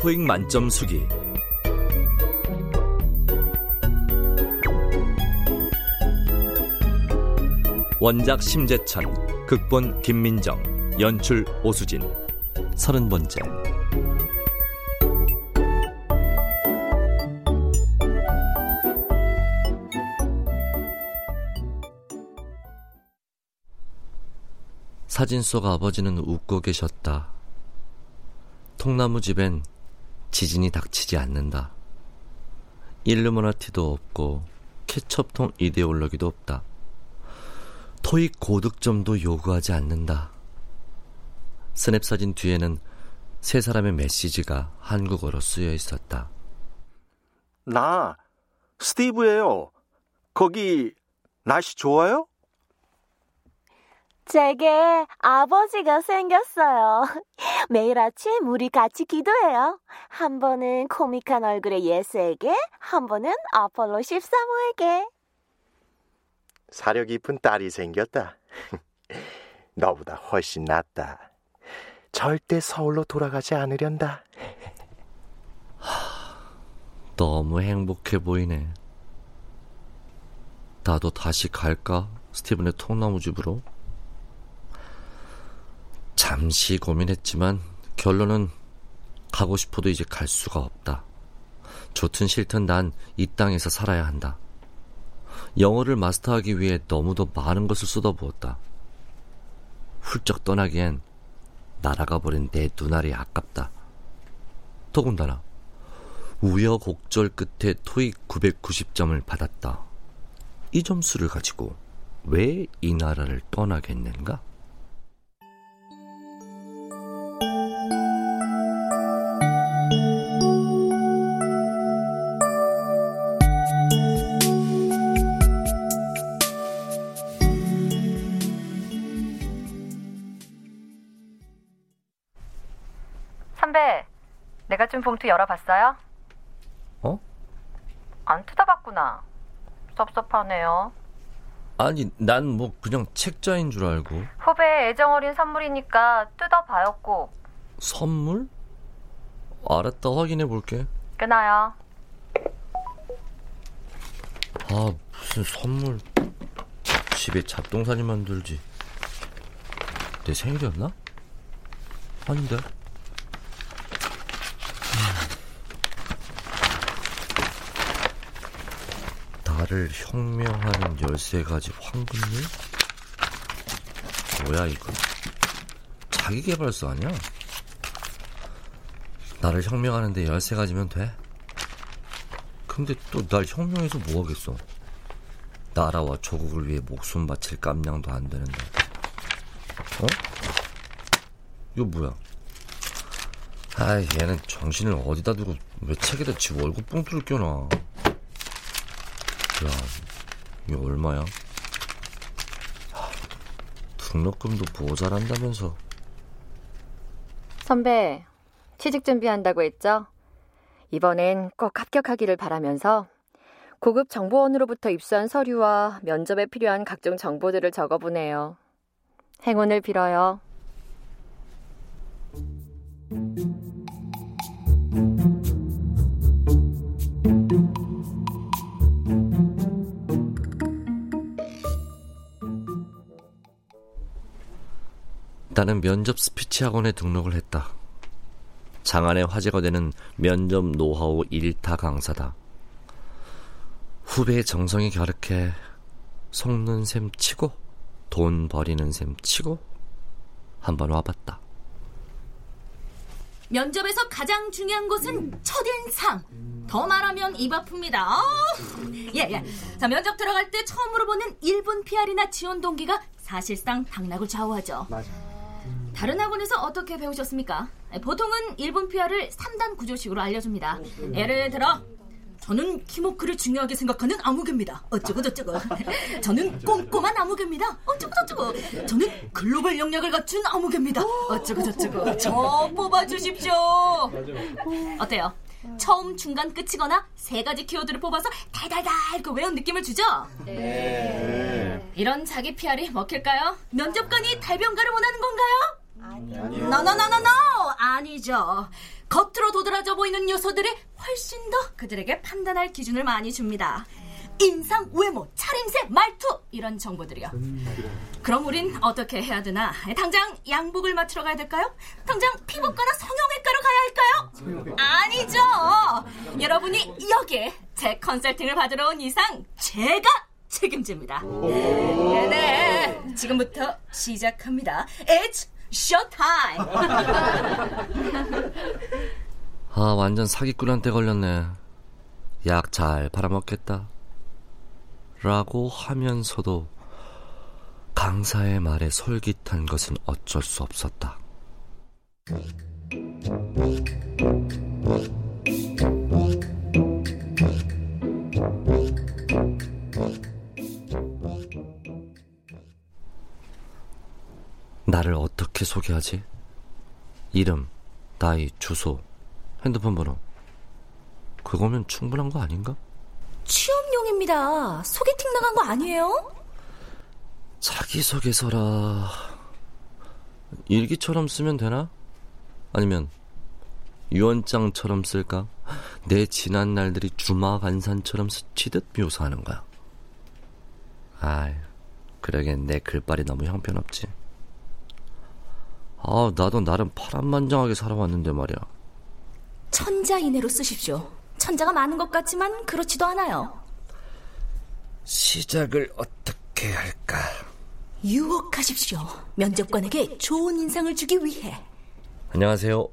토익 만점 수기 원작 심재천, 극본 김민정, 연출 오수진. 서른 번째. 사진 속 아버지는 웃고 계셨다. 통나무 집엔 지진이 닥치지 않는다. 일루미나티도 없고 케첩통 이데올로기도 없다. 토익 고득점도 요구하지 않는다. 스냅 사진 뒤에는 세 사람의 메시지가 한국어로 쓰여 있었다. 나 스티브예요. 거기 날씨 좋아요? 제게 아버지가 생겼어요. 매일 아침 우리 같이 기도해요. 한 번은 코믹한 얼굴의 예수에게, 한 번은 아폴로 13호에게. 사려 깊은 딸이 생겼다. 너보다 훨씬 낫다. 절대 서울로 돌아가지 않으련다. 너무 행복해 보이네. 나도 다시 갈까? 스티븐의 통나무 집으로? 잠시 고민했지만 결론은 가고 싶어도 이제 갈 수가 없다. 좋든 싫든 난 이 땅에서 살아야 한다. 영어를 마스터하기 위해 너무도 많은 것을 쏟아부었다. 훌쩍 떠나기엔 날아가 버린 내 눈알이 아깝다. 더군다나 우여곡절 끝에 토익 990점을 받았다. 이 점수를 가지고 왜 이 나라를 떠나겠는가? 선배, 내가 준 봉투 열어봤어요? 어? 안 뜯어봤구나. 섭섭하네요. 아니, 난 뭐 그냥 책자인 줄 알고. 후배 애정 어린 선물이니까 뜯어봐요 꼭. 선물? 알았다, 확인해 볼게. 끊어요. 아, 무슨 선물. 집에 잡동사니 만들지. 내 생일이었나? 아닌데. 나를 혁명하는 13가지 황금률? 뭐야, 이거. 자기개발서 아니야? 나를 혁명하는데 13가지면 돼? 근데 또 날 혁명해서 뭐 하겠어? 나라와 조국을 위해 목숨 바칠 깜냥도 안 되는데. 어? 이거 뭐야? 아, 얘는 정신을 어디다 두고 왜 책에다 지 월급 봉투를 껴놔? 야, 이거 얼마야? 하, 등록금도 모자란다면서. 선배, 취직 준비한다고 했죠? 이번엔 꼭 합격하기를 바라면서 고급 정보원으로부터 입수한 서류와 면접에 필요한 각종 정보들을 적어보네요. 행운을 빌어요. 나는 면접 스피치 학원에 등록을 했다. 장안의 화제가 되는 면접 노하우 1타 강사다. 후배의 정성이 갸륵해 속는 셈 치고 돈 버리는 셈 치고 한번 와봤다. 면접에서 가장 중요한 것은 첫인상. 더 말하면 입 아픕니다. 어, 예, 예. 자, 면접 들어갈 때 처음으로 보는 1분 PR이나 지원 동기가 사실상 당락을 좌우하죠. 맞아. 다른 학원에서 어떻게 배우셨습니까? 보통은 1분 PR을 3단 구조식으로 알려줍니다. 예를 들어, 저는 키모크를 중요하게 생각하는 아무개입니다. 어쩌고 저쩌고. 저는 꼼꼼한 아무개입니다. 어쩌고 저쩌고. 저는 글로벌 역량을 갖춘 아무개입니다. 어쩌고 저쩌고. 저 뽑아주십시오. 어때요? 처음, 중간, 끝이거나 세 가지 키워드를 뽑아서 달달달 그 외운 느낌을 주죠? 네. 이런 자기 PR이 먹힐까요? 면접관이 달변가를 원하는 건가요? 아니요. 노노노노노 아니죠. 겉으로 도드라져 보이는 요소들이 훨씬 더 그들에게 판단할 기준을 많이 줍니다. 인상, 외모, 차림새, 말투 이런 정보들이요. 그럼 우린 어떻게 해야 되나? 당장 양복을 맞추러 가야 될까요? 당장 피부과나 성형외과로 가야 할까요? 아니죠. 여러분이 여기에 제 컨설팅을 받으러 온 이상 제가 책임집니다. 네, 네. 지금부터 시작합니다. It's 쇼타임! 아, 완전 사기꾼한테 걸렸네. 약 잘 팔아먹겠다. 라고 하면서도 강사의 말에 솔깃한 것은 어쩔 수 없었다. 나를 어떻게 소개하지? 이름, 나이, 주소, 핸드폰 번호. 그거면 충분한 거 아닌가? 취업용입니다. 소개팅 나간 거 아니에요? 자기소개서라. 일기처럼 쓰면 되나? 아니면 유언장처럼 쓸까? 내 지난 날들이 주마간산처럼 스치듯 묘사하는 거야. 아이, 그러기엔 내 글빨이 너무 형편없지. 아, 나도 나름 파란만장하게 살아왔는데 말이야. 천자 이내로 쓰십시오. 천자가 많은 것 같지만 그렇지도 않아요. 시작을 어떻게 할까? 유혹하십시오. 면접관에게 좋은 인상을 주기 위해. 안녕하세요.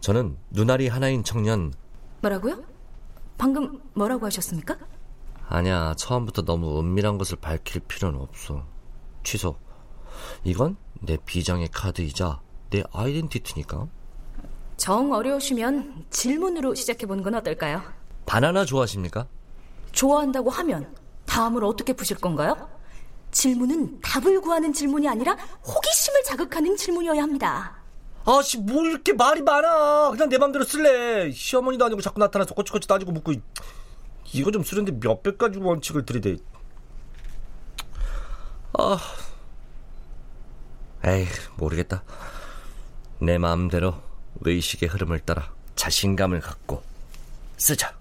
저는 눈알이 하나인 청년. 뭐라고요? 방금 뭐라고 하셨습니까? 아니야, 처음부터 너무 은밀한 것을 밝힐 필요는 없어. 취소. 이건 내 비장의 카드이자 내 아이덴티티니까. 정 어려우시면 질문으로 시작해보는 건 어떨까요? 바나나 좋아하십니까? 좋아한다고 하면 다음을 어떻게 푸실 건가요? 질문은 답을 구하는 질문이 아니라 호기심을 자극하는 질문이어야 합니다. 아씨, 뭘 이렇게 말이 많아. 그냥 내 맘대로 쓸래. 시어머니도 아니고 자꾸 나타나서 꼬치꼬치 따지고 묻고. 이거 좀 쓰는데 몇백 가지 원칙을 들이대. 아. 에이, 모르겠다. 내 마음대로 의식의 흐름을 따라 자신감을 갖고 쓰자.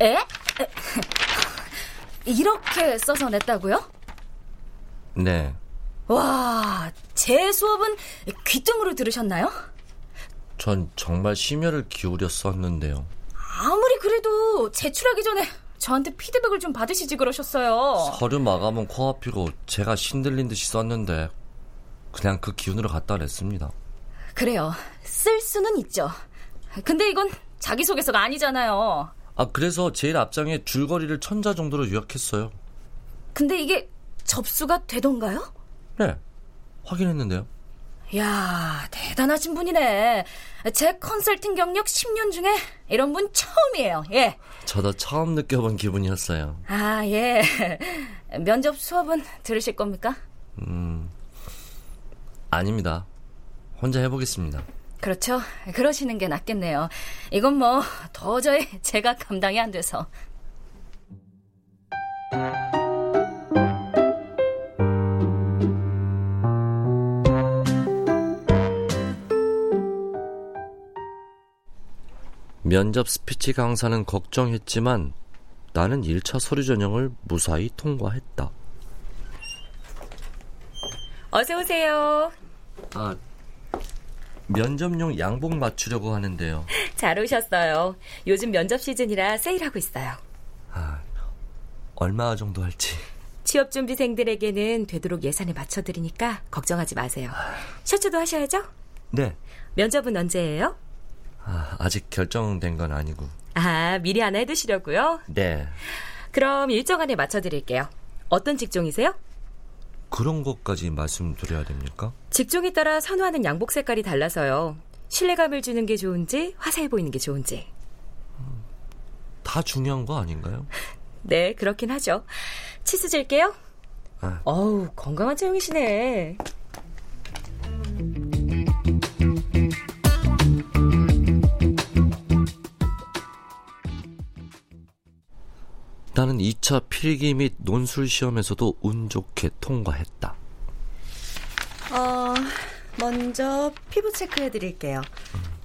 에? 이렇게 써서 냈다고요? 네. 와, 제 수업은 귀등으로 들으셨나요? 전 정말 심혈을 기울여 썼는데요. 아무리 그래도 제출하기 전에 저한테 피드백을 좀 받으시지 그러셨어요. 서류 마감은 코앞이고 제가 신들린 듯이 썼는데 그냥 그 기운으로 갖다 냈습니다. 그래요. 쓸 수는 있죠. 근데 이건 자기소개서가 아니잖아요. 아, 그래서 제일 앞장에 줄거리를 천자 정도로 요약했어요. 근데 이게 접수가 되던가요? 네, 확인했는데요. 야 대단하신 분이네. 제 컨설팅 경력 10년 중에 이런 분 처음이에요. 예. 저도 처음 느껴본 기분이었어요. 아, 예. 면접 수업은 들으실 겁니까? 음, 아닙니다. 혼자 해보겠습니다. 그렇죠. 그러시는 게 낫겠네요. 이건 뭐 도저히 제가 감당이 안 돼서. 면접 스피치 강사는 걱정했지만 나는 1차 서류 전형을 무사히 통과했다. 어서 오세요. 아, 면접용 양복 맞추려고 하는데요. 잘 오셨어요. 요즘 면접 시즌이라 세일하고 있어요. 아, 얼마 정도 할지. 취업 준비생들에게는 되도록 예산에 맞춰 드리니까 걱정하지 마세요. 셔츠도 하셔야죠? 네. 면접은 언제예요? 아, 아직 결정된 건 아니고. 아, 미리 하나 해두시려고요? 네. 그럼 일정 안에 맞춰드릴게요. 어떤 직종이세요? 그런 것까지 말씀드려야 됩니까? 직종에 따라 선호하는 양복 색깔이 달라서요. 신뢰감을 주는 게 좋은지 화사해 보이는 게 좋은지. 다 중요한 거 아닌가요? 네, 그렇긴 하죠. 치수 질게요. 아. 어우, 건강한 체형이시네. 나는 2차 필기 및 논술 시험에서도 운 좋게 통과했다. 어, 먼저 피부 체크해 드릴게요.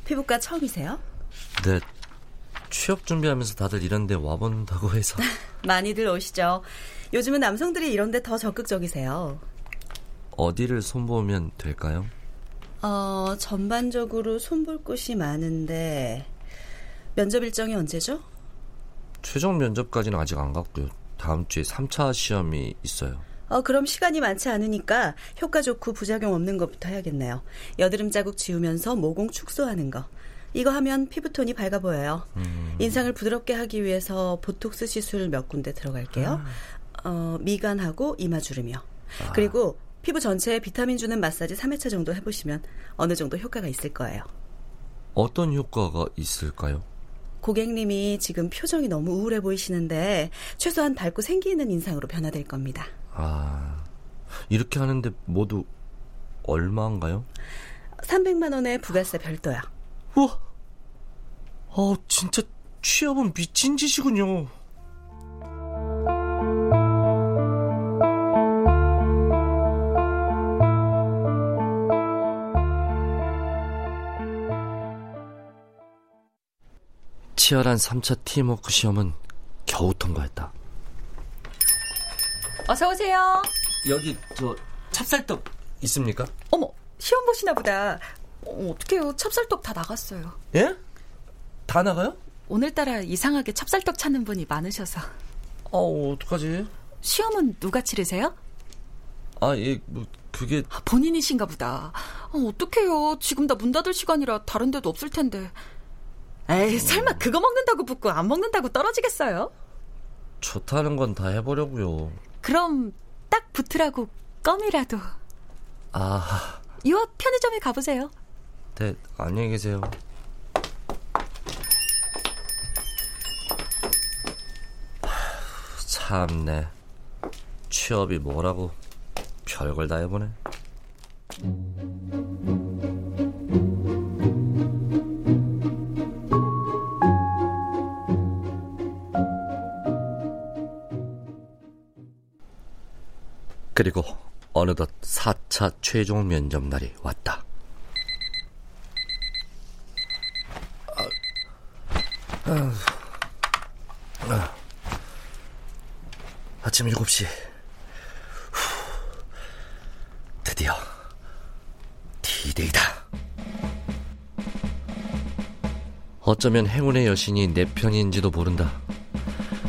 피부과 처음이세요? 네. 취업 준비하면서 다들 이런 데 와본다고 해서. 많이들 오시죠. 요즘은 남성들이 이런 데 더 적극적이세요. 어디를 손보면 될까요? 어, 전반적으로 손볼 곳이 많은데 면접 일정이 언제죠? 최종 면접까지는 아직 안 갔고요. 다음 주에 3차 시험이 있어요. 어, 그럼 시간이 많지 않으니까 효과 좋고 부작용 없는 것부터 해야겠네요. 여드름 자국 지우면서 모공 축소하는 거. 이거 하면 피부톤이 밝아 보여요. 음. 인상을 부드럽게 하기 위해서 보톡스 시술 몇 군데 들어갈게요. 어, 미간하고 이마 주름이요. 아. 그리고 피부 전체에 비타민 주는 마사지 3회차 정도 해보시면 어느 정도 효과가 있을 거예요. 어떤 효과가 있을까요? 고객님이 지금 표정이 너무 우울해 보이시는데 최소한 밝고 생기 있는 인상으로 변화될 겁니다. 아, 이렇게 하는데 모두 얼마인가요? 300만 원의 부가세 별도야. 우와! 아, 진짜 취업은 미친 짓이군요. 치열한 3차 팀워크 시험은 겨우 통과했다. 어서 오세요. 여기 저 찹쌀떡 있습니까? 어머, 시험 보시나 보다. 어, 어떡해요. 찹쌀떡 다 나갔어요. 예? 다 나가요? 오늘따라 이상하게 찹쌀떡 찾는 분이 많으셔서. 어, 어떡하지? 시험은 누가 치르세요? 아, 예, 뭐 그게 본인이신가 보다. 어, 어떡해요. 지금 다 문 닫을 시간이라 다른 데도 없을 텐데. 에이, 설마 그거 먹는다고 붙고 안 먹는다고 떨어지겠어요? 좋다는 건 다 해보려고요. 그럼 딱 붙으라고 껌이라도. 아, 이앞 편의점에 가보세요. 네, 안녕히 계세요. 하, 참네. 취업이 뭐라고 별걸 다 해보네. 그리고 어느덧 4차 최종 면접 날이 왔다. 아, 아, 아침 7시. 후, 드디어 디데이다. 어쩌면 행운의 여신이 내 편인지도 모른다.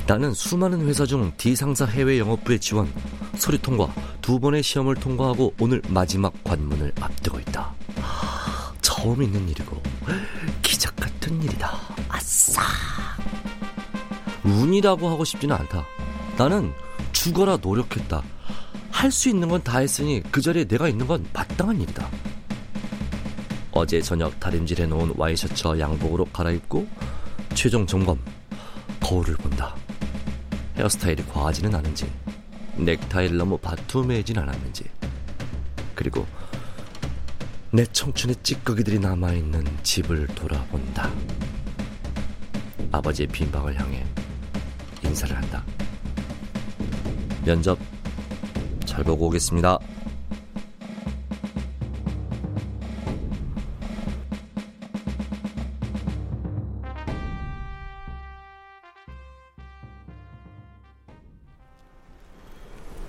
나는 수많은 회사 중 D상사 해외 영업부에 지원, 서류 통과, 두 번의 시험을 통과하고 오늘 마지막 관문을 앞두고 있다. 처음 있는 일이고 기적 같은 일이다. 아싸. 운이라고 하고 싶지는 않다. 나는 죽어라 노력했다. 할 수 있는 건 다 했으니 그 자리에 내가 있는 건 마땅한 일이다. 어제 저녁 다림질해 놓은 와이셔츠와 양복으로 갈아입고 최종 점검. 거울을 본다. 헤어스타일이 과하지는 않은지, 넥타이를 너무 바투매진 않았는지, 그리고 내 청춘의 찌꺼기들이 남아있는 집을 돌아본다. 아버지의 빈 방을 향해 인사를 한다. 면접 잘 보고 오겠습니다.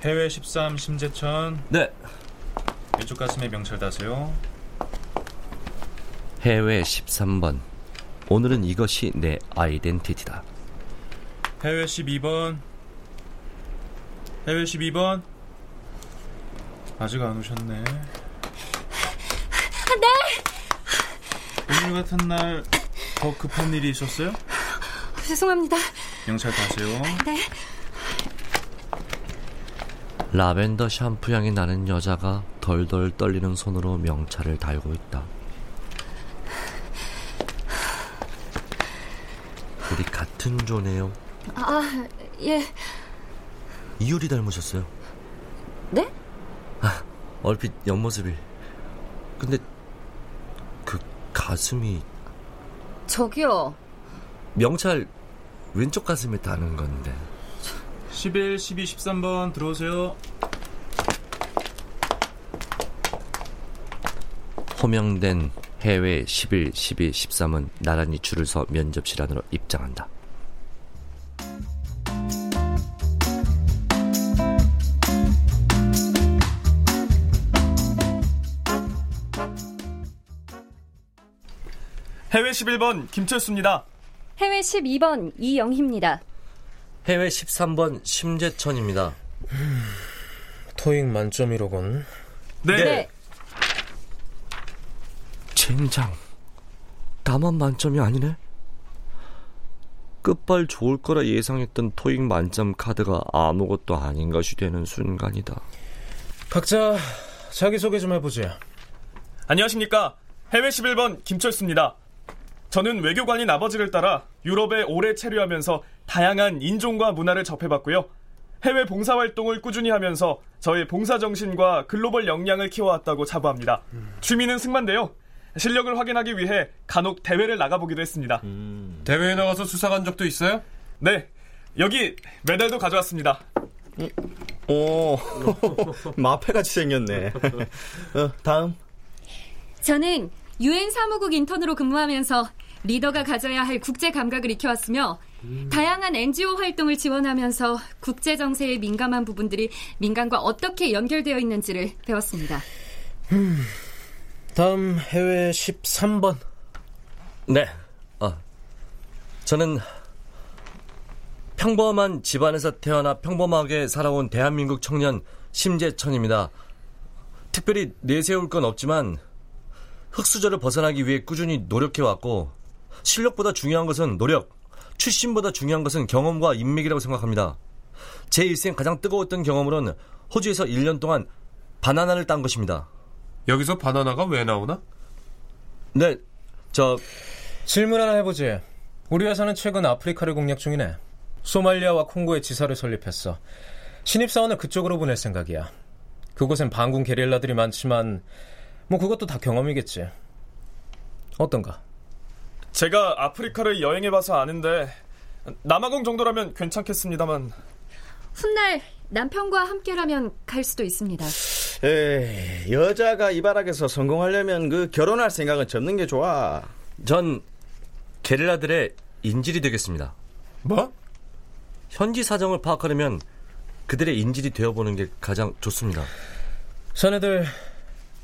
해외 13 심재천. 네. 왼쪽 가슴에 명찰 다세요. 해외 13번. 오늘은 이것이 내 아이덴티티다. 해외 12번. 해외 12번. 아직 안 오셨네. 네. 오늘 같은 날 더 급한 일이 있었어요? 죄송합니다. 명찰 다세요. 네. 라벤더 샴푸 향이 나는 여자가 덜덜 떨리는 손으로 명찰을 달고 있다. 우리 같은 조네요. 아, 예. 이효리 닮으셨어요. 네? 아, 얼핏 옆모습이. 근데 그 가슴이 저기요. 명찰 왼쪽 가슴에 다는 건데. 11, 12, 13번 들어오세요. 호명된 해외 11, 12, 13은 나란히 줄을 서 면접실 안으로 입장한다. 해외 11번 김철수입니다. 해외 12번 이영희입니다. 해외 13번 심재천입니다. 토익 만점이로군. 네. 네. 젠장. 나만 만점이 아니네? 끝발 좋을 거라 예상했던 토익 만점 카드가 아무것도 아닌 것이 되는 순간이다. 각자 자기소개 좀 해보지. 안녕하십니까. 해외 11번 김철수입니다. 저는 외교관인 아버지를 따라 유럽에 오래 체류하면서 다양한 인종과 문화를 접해봤고요. 해외 봉사활동을 꾸준히 하면서 저의 봉사정신과 글로벌 역량을 키워왔다고 자부합니다. 취미는 승마인데요. 실력을 확인하기 위해 간혹 대회를 나가보기도 했습니다. 대회에 나가서 수상한 적도 있어요? 네. 여기 메달도 가져왔습니다. 오, 마패같이 생겼네. 어, 다음. 저는 유엔 사무국 인턴으로 근무하면서 리더가 가져야 할 국제 감각을 익혀왔으며 다양한 NGO 활동을 지원하면서 국제 정세에 민감한 부분들이 민간과 어떻게 연결되어 있는지를 배웠습니다. 음, 다음 해외 13번. 네. 어. 저는 평범한 집안에서 태어나 평범하게 살아온 대한민국 청년 심재천입니다. 특별히 내세울 건 없지만 흑수저를 벗어나기 위해 꾸준히 노력해왔고 실력보다 중요한 것은 노력, 출신보다 중요한 것은 경험과 인맥이라고 생각합니다. 제 일생 가장 뜨거웠던 경험으로는 호주에서 1년 동안 바나나를 딴 것입니다. 여기서 바나나가 왜 나오나? 네, 저 질문 하나 해보지. 우리 회사는 최근 아프리카를 공략 중이네. 소말리아와 콩고에 지사를 설립했어. 신입사원을 그쪽으로 보낼 생각이야. 그곳엔 반군 게릴라들이 많지만 뭐 그것도 다 경험이겠지. 어떤가? 제가 아프리카를 여행해봐서 아는데 남아공 정도라면 괜찮겠습니다만 훗날 남편과 함께라면 갈 수도 있습니다. 에이, 여자가 이 바닥에서 성공하려면 그 결혼할 생각은 접는 게 좋아. 전 게릴라들의 인질이 되겠습니다. 뭐? 현지 사정을 파악하려면 그들의 인질이 되어보는 게 가장 좋습니다. 자네들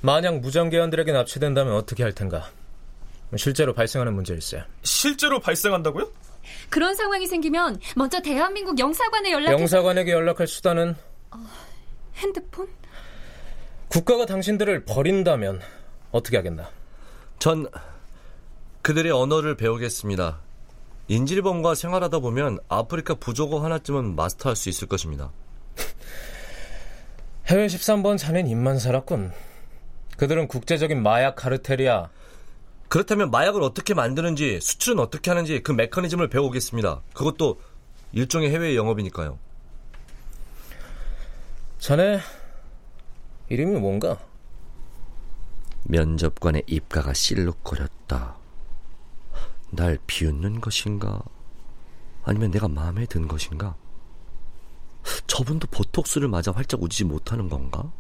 만약 무장계원들에게 납치된다면 어떻게 할 텐가? 실제로 발생하는 문제일세. 실제로 발생한다고요? 그런 상황이 생기면 먼저 대한민국 영사관에 연락해 영사관에게 연락할 수단은 어, 핸드폰? 국가가 당신들을 버린다면 어떻게 하겠나? 전 그들의 언어를 배우겠습니다. 인질범과 생활하다 보면 아프리카 부족어 하나쯤은 마스터할 수 있을 것입니다. 해외 13번 자넨 입만 살았군. 그들은 국제적인 마약 카르텔이야. 그렇다면 마약을 어떻게 만드는지, 수출은 어떻게 하는지 그 메커니즘을 배우겠습니다. 그것도 일종의 해외 영업이니까요. 자네 이름이 뭔가? 면접관의 입가가 실룩거렸다. 날 비웃는 것인가? 아니면 내가 마음에 든 것인가? 저분도 보톡스를 맞아 활짝 웃지 못하는 건가?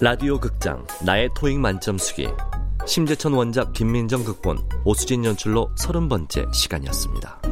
라디오 극장 나의 토익 만점 수기 심재천 원작 김민정 극본 오수진 연출로 서른 번째 시간이었습니다.